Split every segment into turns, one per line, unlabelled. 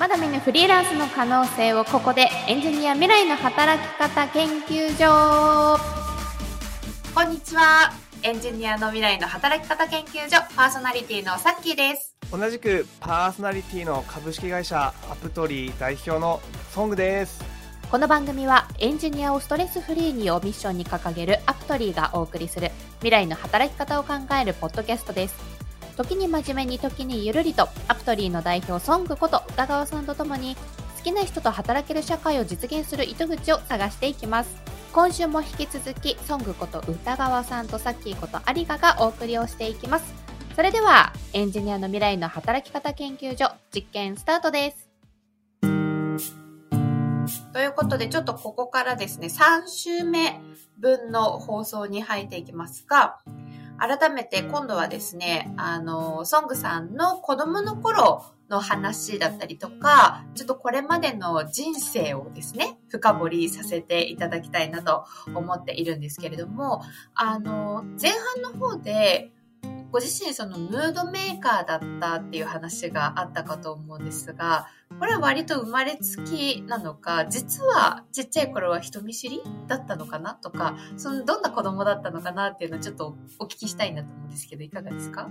まだ見ぬフリーランスの可能性をここでエンジニア未来の働き方研究所。こんにちは。エンジニアの未来の働き方研究所パーソナリティのさっきーです。
同じくパーソナリティの株式会社アプトリー代表のソングです。
この番組はエンジニアをストレスフリーにをミッションに掲げるアプトリーがお送りする未来の働き方を考えるポッドキャストです時に真面目に時にゆるりとアプトリーの代表ソングこと歌川さんとともに好きな人と働ける社会を実現する糸口を探していきます。今週も引き続きソングこと歌川さんとサッキーこと有賀がお送りをしていきます。それではエンジニアの未来の働き方研究所実験スタートです。ということで、ちょっとここからですね、3週目分の放送に入っていきますが、改めて今度はですね、あの、ソングさんの子供の頃の話だったりとか、ちょっとこれまでの人生をですね、深掘りさせていただきたいなと思っているんですけれども、あの、前半の方で、ご自身そのムードメーカーだったっていう話があったかと思うんですが、これは割と生まれつきなのか、実はちっちゃい頃は人見知りだったのかなとか、そのどんな子供だったのかなっていうのをちょっとお聞きしたいなと思うんですけど、いかがですか？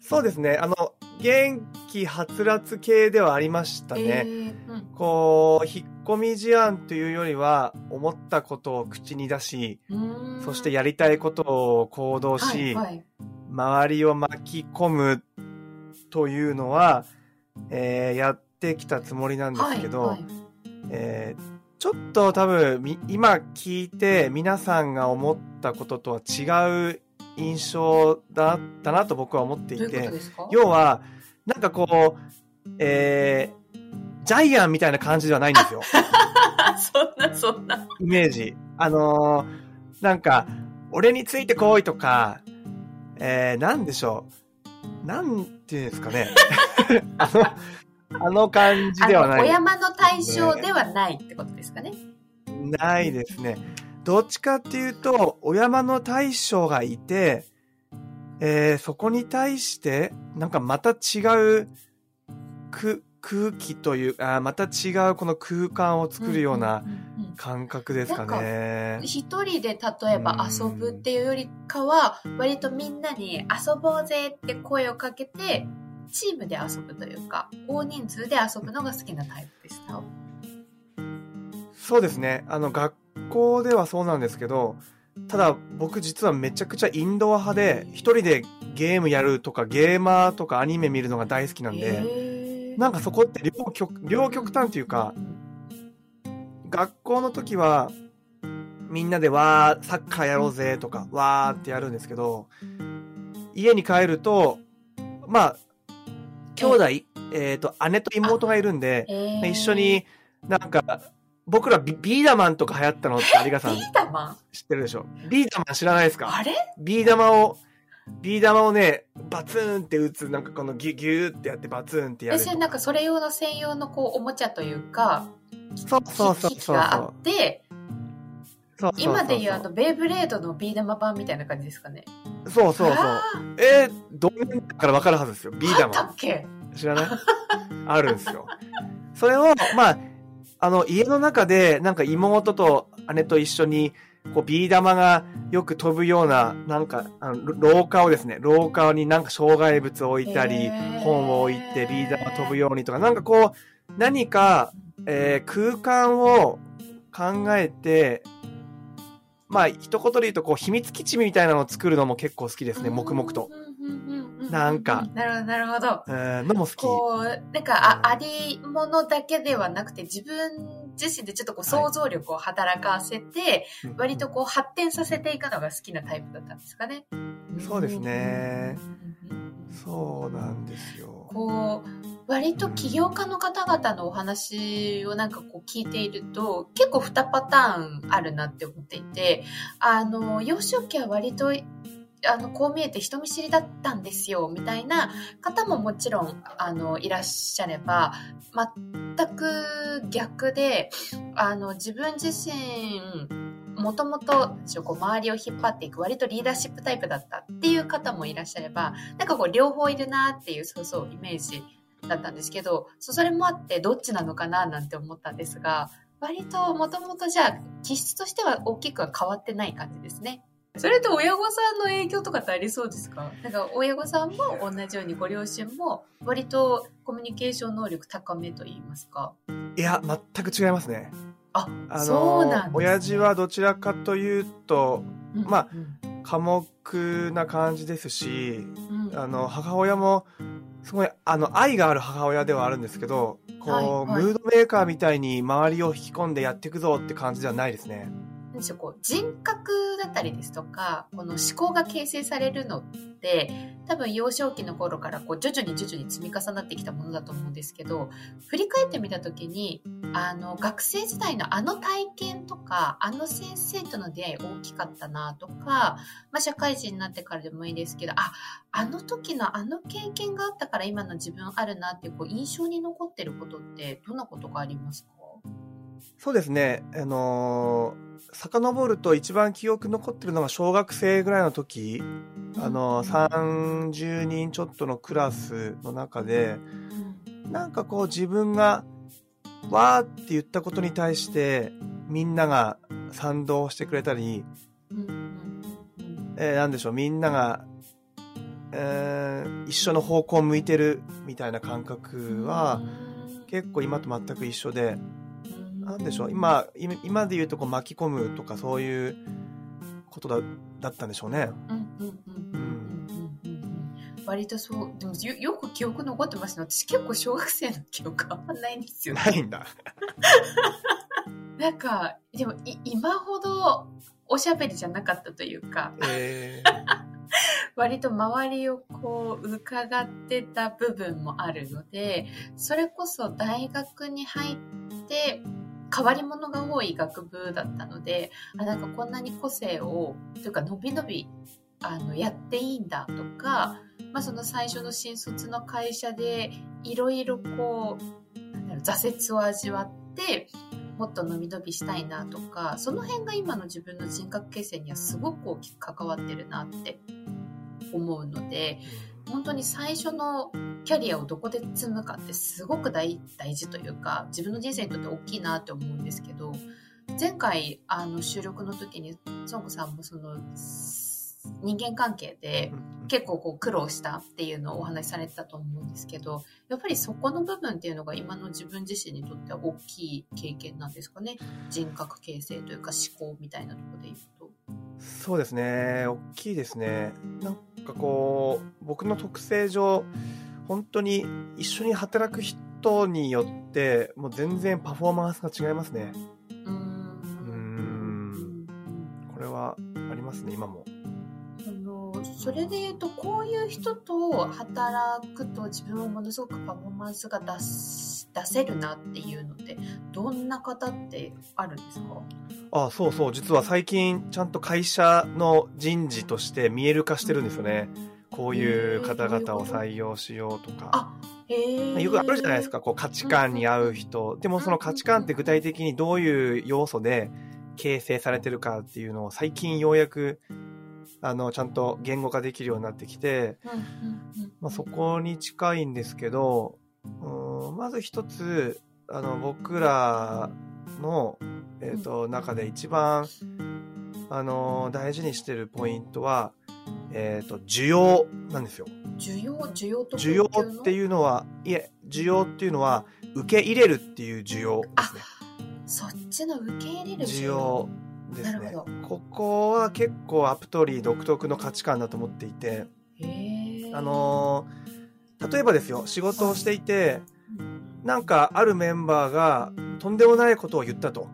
そうですね。あの、元気はつらつ系ではありましたね。えーうん、こう、引っ込み思案というよりは、思ったことを口に出し、そしてやりたいことを行動し、はいはい、周りを巻き込むというのは、えー、やってきたつもりなんですけど、はいはい、えー、ちょっと多分今聞いて皆さんが思ったこととは違う印象だったなと僕は思っていて要はなんかこう、えー、ジャイアンみたいな感じではないんですよ。
そんなそんな。
イメージ。あのー、なんか、俺についてこいとか、えー、なんでしょう。なんていうんですかね。あの、あの感じではない。
お山の対象ではないってことですかね。
ないですね。どっちかっていうと、お山の大将がいて、えー、そこに対して、なんかまた違うく空気というあ、また違うこの空間を作るような感覚ですかね。
一人で例えば遊ぶっていうよりかは、割とみんなに遊ぼうぜって声をかけて、チームで遊ぶというか、大人数で遊ぶのが好きなタイプでした。
そうですね。あの、学校ではそうなんですけど、ただ僕実はめちゃくちゃインドア派で、一人でゲームやるとかゲーマーとかアニメ見るのが大好きなんで、なんかそこって両極、両極端というか、学校の時はみんなでわー、サッカーやろうぜとか、わーってやるんですけど、家に帰ると、まあ、兄弟、えっ、ー、と、姉と妹がいるんで、一緒になんか、僕らビビーダマンとか流行ったのって有賀さん。知ってるでしょ？ビーダマン知らないですか？
あれ？
ビー玉を、ビー玉をね、バツンって打つ、なんかこのギュギューってやってバツンってやる。
別になんかそれ用の専用のこうおもちゃというか、
そうそうそうそう。
があって、そう今でいうあのベイブレードのビー玉版みたいな感じですかね。
そうそうそう。えー、どんなから分かるはずですよ、ビー玉。
あっけ？
知らない？あるんですよ。それを、まあ、あの、家の中で、なんか妹と姉と一緒に、こう、ビー玉がよく飛ぶような、なんか、あの廊下をですね、廊下になんか障害物を置いたり、本を置いてビー玉飛ぶようにとか、なんかこう、何か、えー、空間を考えて、まあ、一言で言うと、こう、秘密基地みたいなのを作るのも結構好きですね、黙々と。なんか。
なるほど、なるほど。
えー、のも好き。
こう、なんか、あ、ありものだけではなくて、自分自身でちょっとこう想像力を働かせて、はい、割とこう発展させていくのが好きなタイプだったんですかね。
そうですね。そうなんですよ。
こう、割と起業家の方々のお話をなんかこう聞いていると、結構2パターンあるなって思っていて、あの、幼少期は割とあの、こう見えて人見知りだったんですよ、みたいな方ももちろん、あの、いらっしゃれば、全く逆で、あの、自分自身、もともと周りを引っ張っていく割とリーダーシップタイプだったっていう方もいらっしゃればなんかこう両方いるなっていうそうそうイメージだったんですけど、それもあってどっちなのかななんて思ったんですが、割ともともとじゃあ気質としては大きくは変わってない感じですね。それと親御さんの影響とかってありそうですか？なんか親御さんも同じようにご両親も割とコミュニケーション能力高めと言いますか？
いや、全く違いますね。
あ、あのそうなんです、ね、
親父はどちらかというと、うんうん、まあ、寡黙な感じですし、うん、あの、母親も、すごい、あの、愛がある母親ではあるんですけど、こう、はいはい、ムードメーカーみたいに周りを引き込んでやっていくぞって感じではないですね。
でしょう、こう、人格だったりですとか、この思考が形成されるのって、多分幼少期の頃からこう徐々に徐々に積み重なってきたものだと思うんですけど、振り返ってみたときに、あの、学生時代のあの体験とか、あの先生との出会い大きかったなとか、まあ社会人になってからでもいいですけど、あ、あの時のあの経験があったから今の自分あるなっていうこう印象に残ってることってどんなことがありますか？
そうですね。あのー、遡ると一番記憶残ってるのが小学生ぐらいの時、あのー、30人ちょっとのクラスの中で、なんかこう自分がわーって言ったことに対してみんなが賛同してくれたり、えー、なんでしょう、みんなが、えー、一緒の方向を向いてるみたいな感覚は結構今と全く一緒で、なんでしょう。今今で言うとこう巻き込むとかそういうことだだったんでしょうね。
割とそうでもよよく記憶残ってますね。私結構小学生の記憶あんまないんですよ、
ね、ないんだ。
なんかでもい今ほどおしゃべりじゃなかったというか、えー、割と周りをこう伺ってた部分もあるのでそれこそ大学に入って変わり者が多い学部だったので、あ、なんかこんなに個性を、というか伸び伸び、あの、やっていいんだとか、まあその最初の新卒の会社で、いろいろこう、なんだろう、挫折を味わって、もっと伸び伸びしたいなとか、その辺が今の自分の人格形成にはすごく大きく関わってるなって思うので、本当に最初のキャリアをどこで積むかってすごく大事というか自分の人生にとって大きいなって思うんですけど前回あの収録の時にソングさんもその人間関係で結構こう苦労したっていうのをお話しされてたと思うんですけどやっぱりそこの部分っていうのが今の自分自身にとっては大きい経験なんですかね？人格形成というか思考みたいなところで言うと。
そうですね。大きいですね。なんかこう僕の特性上本当に一緒に働く人によってもう全然パフォーマンスが違いますね。うん。これはありますね今も
それで言うとこういう人と働くと自分はものすごくパフォーマンスが出す出せるなっていうのってどんな方ってあるんですか？
あそうそう実は最近ちゃんと会社の人事として見える化してるんですよね。こういう方々を採用しようとか。よくあるじゃないですか、こう価値観に合う人。でもその価値観って具体的にどういう要素で形成されてるかっていうのを最近ようやくあのちゃんと言語化できるようになってきて、まあ、そこに近いんですけど、うんまず一つあの僕らの、えーと、中で一番、あの大事にしてるポイントは、えっ、ー、と需要なんですよ。
需要？需要と
需要っていうのはいえ需要っていうのは受け入れるっていう需要ですね。
そっちの受け入れる
需要ですね。ここは結構アプトリー独特の価値観だと思っていて、あの例えばですよ仕事をしていてなんかあるメンバーがとんでもないことを言ったと。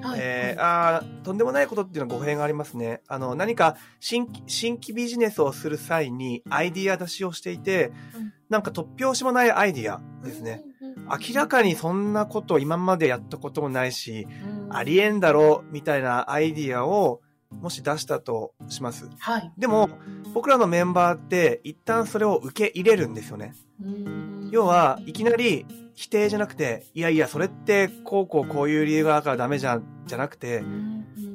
はい、えー、あとんでもないことっていうのは語弊がありますね。あの、何か新新規ビジネスをする際にアイディア出しをしていて、うん、なんか突拍子もないアイディアですね。明らかにそんなこと今までやったこともないし、うん、ありえんだろうみたいなアイディアをもし出したとします。はい。でも、僕らのメンバーって一旦それを受け入れるんですよね。要は、いきなり否定じゃなくて、いやいや、それってこうこうこういう理由があるからダメじゃん、じゃなくて、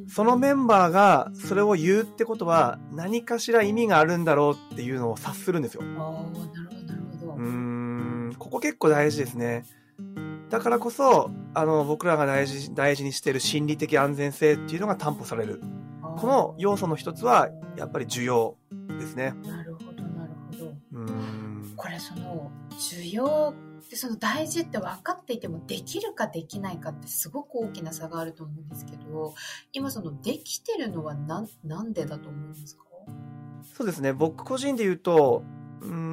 そのメンバーがそれを言うってことは何かしら意味があるんだろうっていうのを察するんですよ。ああ、なるほど、なるほど。うん。、ここ結構大事ですね。だからこそ、あの、僕らが大事、大事にしている心理的安全性っていうのが担保される。この要素の一つは、やっぱり需要ですね。
なるほど、なるほど。うん。これ、その、需要ってその大事って分かっていてもできるかできないかってすごく大きな差があると思うんですけど今そのできてるのはななんでだと思いますか？
そうですね僕個人で言うとうん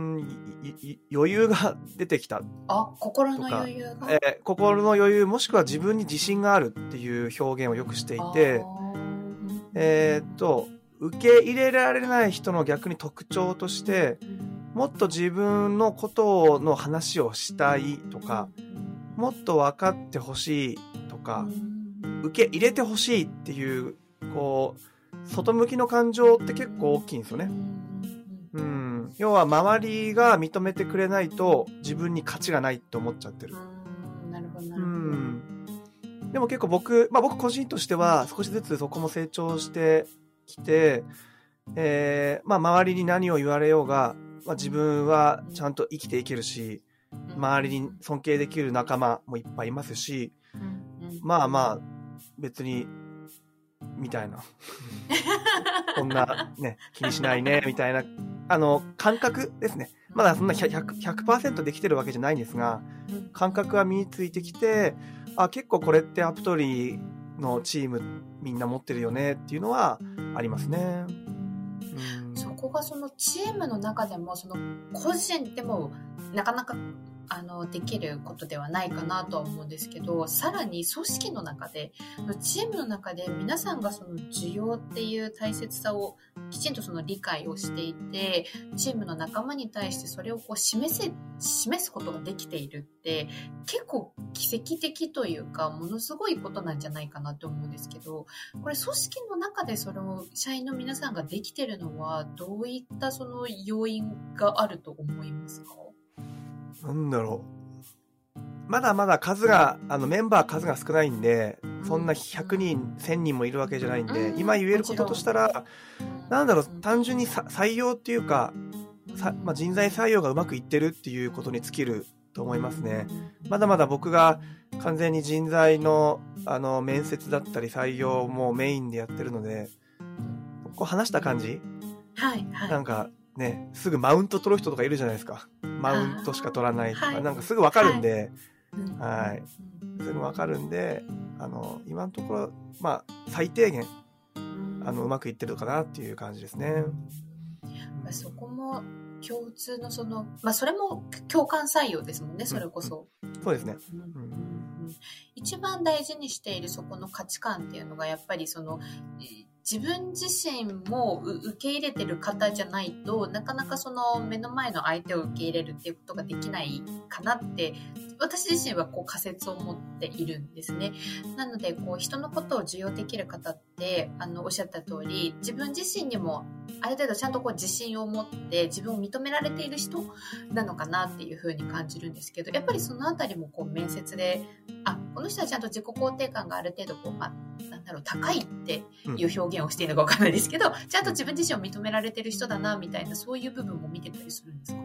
余裕が出てきた。
あ心の余裕が、
えー、心の余裕もしくは自分に自信があるっていう表現をよくしていて。えー、っと受け入れられない人の逆に特徴として、もっと自分のことの話をしたいとか、もっと分かってほしいとか、受け入れてほしいっていう、こう、外向きの感情って結構大きいんですよね。うん。要は周りが認めてくれないと自分に価値がないって思っちゃってる。
なるほど、なるほど。うん
でも結構僕、まあ僕個人としては少しずつそこも成長してきて、えー、まあ周りに何を言われようが、まあ自分はちゃんと生きていけるし、周りに尊敬できる仲間もいっぱいいますし、まあまあ、別に、みたいな。こんなね、気にしないね、みたいな、あの、感覚ですね。まだそんな 100%, 100できてるわけじゃないんですが、感覚は身についてきて、あ、結構これってアプトリーのチームみんな持ってるよねっていうのはありますね。
うん、そこがそのチームの中でもその個人でもなかなかあのできることではないかなとは思うんですけどさらに組織の中でチームの中で皆さんがその需要っていう大切さをきちんとその理解をしていてチームの仲間に対してそれをこう示せ示すことができているって結構奇跡的というかものすごいことなんじゃないかなと思うんですけどこれ組織の中でその社員の皆さんができてるのはどういったその要因があると思いますか？
なんだろう。まだまだ数が、あのメンバー数が少ないんで、そんな100人、1000人もいるわけじゃないんで、今言えることとしたら、なんだろう、単純に採用っていうか、まあ、人材採用がうまくいってるっていうことに尽きると思いますね。まだまだ僕が完全に人材のあの面接だったり採用もメインでやってるので、こう話した感じ、
はいはい、
なんかね、すぐマウント取る人とかいるじゃないですか。マウントしか取らないとか、なんかすぐわかるんで、はい、はい。すぐわかるんで、あの、今のところ、まあ、最低限、あの、うまくいってるかなっていう感じですね。
そこも共通のその、まあ、それも共感採用ですもんね、それこそ。
うん。うん、そうですね。
うん。一番大事にしているそこの価値観っていうのがやっぱりその自分自身も受け入れてる方じゃないとなかなかその目の前の相手を受け入れるっていうことができないかなって私自身はこう仮説を持っているんですね。なのでこう人のことを受容できる方ってあのおっしゃった通り自分自身にもある程度ちゃんとこう自信を持って自分を認められている人なのかなっていうふうに感じるんですけどやっぱりそのあたりもこう面接であこの人はちゃんと自己肯定感がある程度こう、まあ、だろう高いっていう表現をしているのか分かんないですけど、ちゃんと自分自身を認められてる人だなみたいなそういう部分も見てたりするんですか？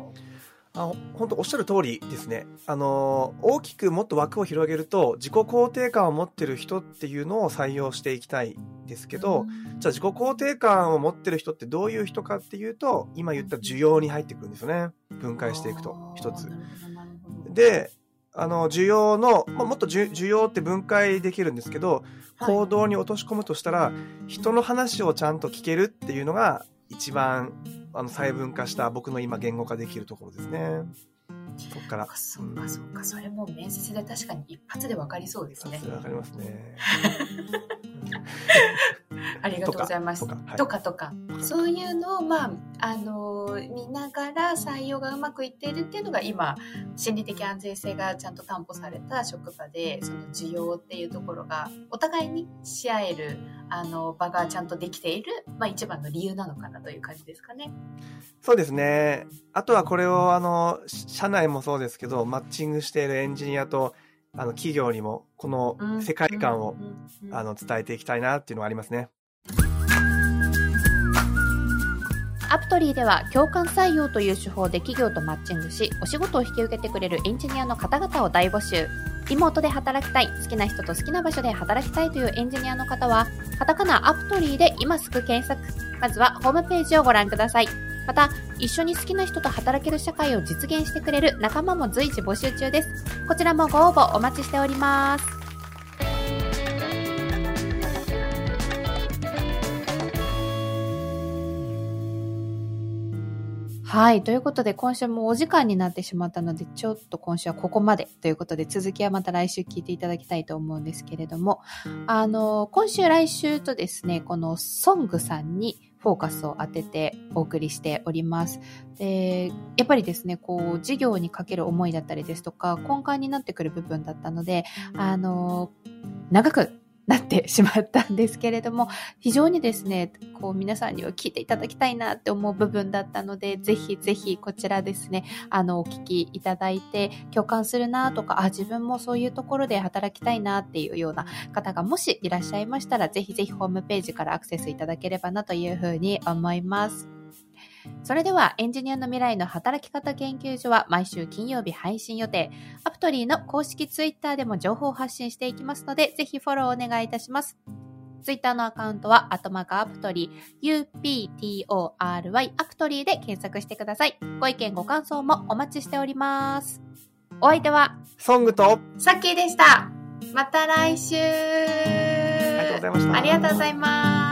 あ本当おっしゃる通りですね。あの大きくもっと枠を広げると自己肯定感を持ってる人っていうのを採用していきたいですけど、じゃあ自己肯定感を持ってる人ってどういう人かっていうと今言った需要に入ってくるんですよね。分解していくと一つ。であの、需要の、まあ、もっと需要って分解できるんですけど、行動に落とし込むとしたら、人の話をちゃんと聞けるっていうのが、一番、あの、細分化した僕の今言語化できるところですね。そっから。
そうか、そうか。それも面接で確かに一発で分かりそうですね。
分かりますね。
ありがとうございます。とかとかとか、そういうのを、まあ、あの見ながら採用がうまくいっているっていうのが今心理的安全性がちゃんと担保された職場でその需要っていうところがお互いにし合えるあの場がちゃんとできている、まあ、一番の理由なのかなという感じですかね。
そうですね。あとはこれをあの社内もそうですけどマッチングしているエンジニアとあの企業にもこの世界観をあの伝えていきたいなっていうのはありますね。
アプトリーでは共感採用という手法で企業とマッチングし、お仕事を引き受けてくれるエンジニアの方々を大募集。リモートで働きたい、好きな人と好きな場所で働きたいというエンジニアの方は、カタカナアプトリーで今すぐ検索。まずはホームページをご覧ください。また、一緒に好きな人と働ける社会を実現してくれる仲間も随時募集中です。こちらもご応募お待ちしております。はい。ということで、今週もお時間になってしまったので、ちょっと今週はここまでということで、続きはまた来週聞いていただきたいと思うんですけれども、あの、今週来週とですね、このソングさんにフォーカスを当ててお送りしております。で、やっぱりですね、こう、事業にかける思いだったりですとか、根幹になってくる部分だったので、あの、長くなってしまったんですけれども、非常にですね、こう皆さんには聞いていただきたいなって思う部分だったので、ぜひぜひこちらですね、あの、お聞きいただいて、共感するなとか、あ、自分もそういうところで働きたいなっていうような方がもしいらっしゃいましたら、ぜひぜひホームページからアクセスいただければなというふうに思います。それではエンジニアの未来の働き方研究所は毎週金曜日配信予定。アプトリーの公式ツイッターでも情報を発信していきますので、ぜひフォローお願いいたします。ツイッターのアカウントは、アトマカアプトリー、UPTORY アプトリーで検索してください。ご意見ご感想もお待ちしております。お相手は、
ソングと、
サッキーでした。また来週。あ
りがとうございました。
ありがとうございます。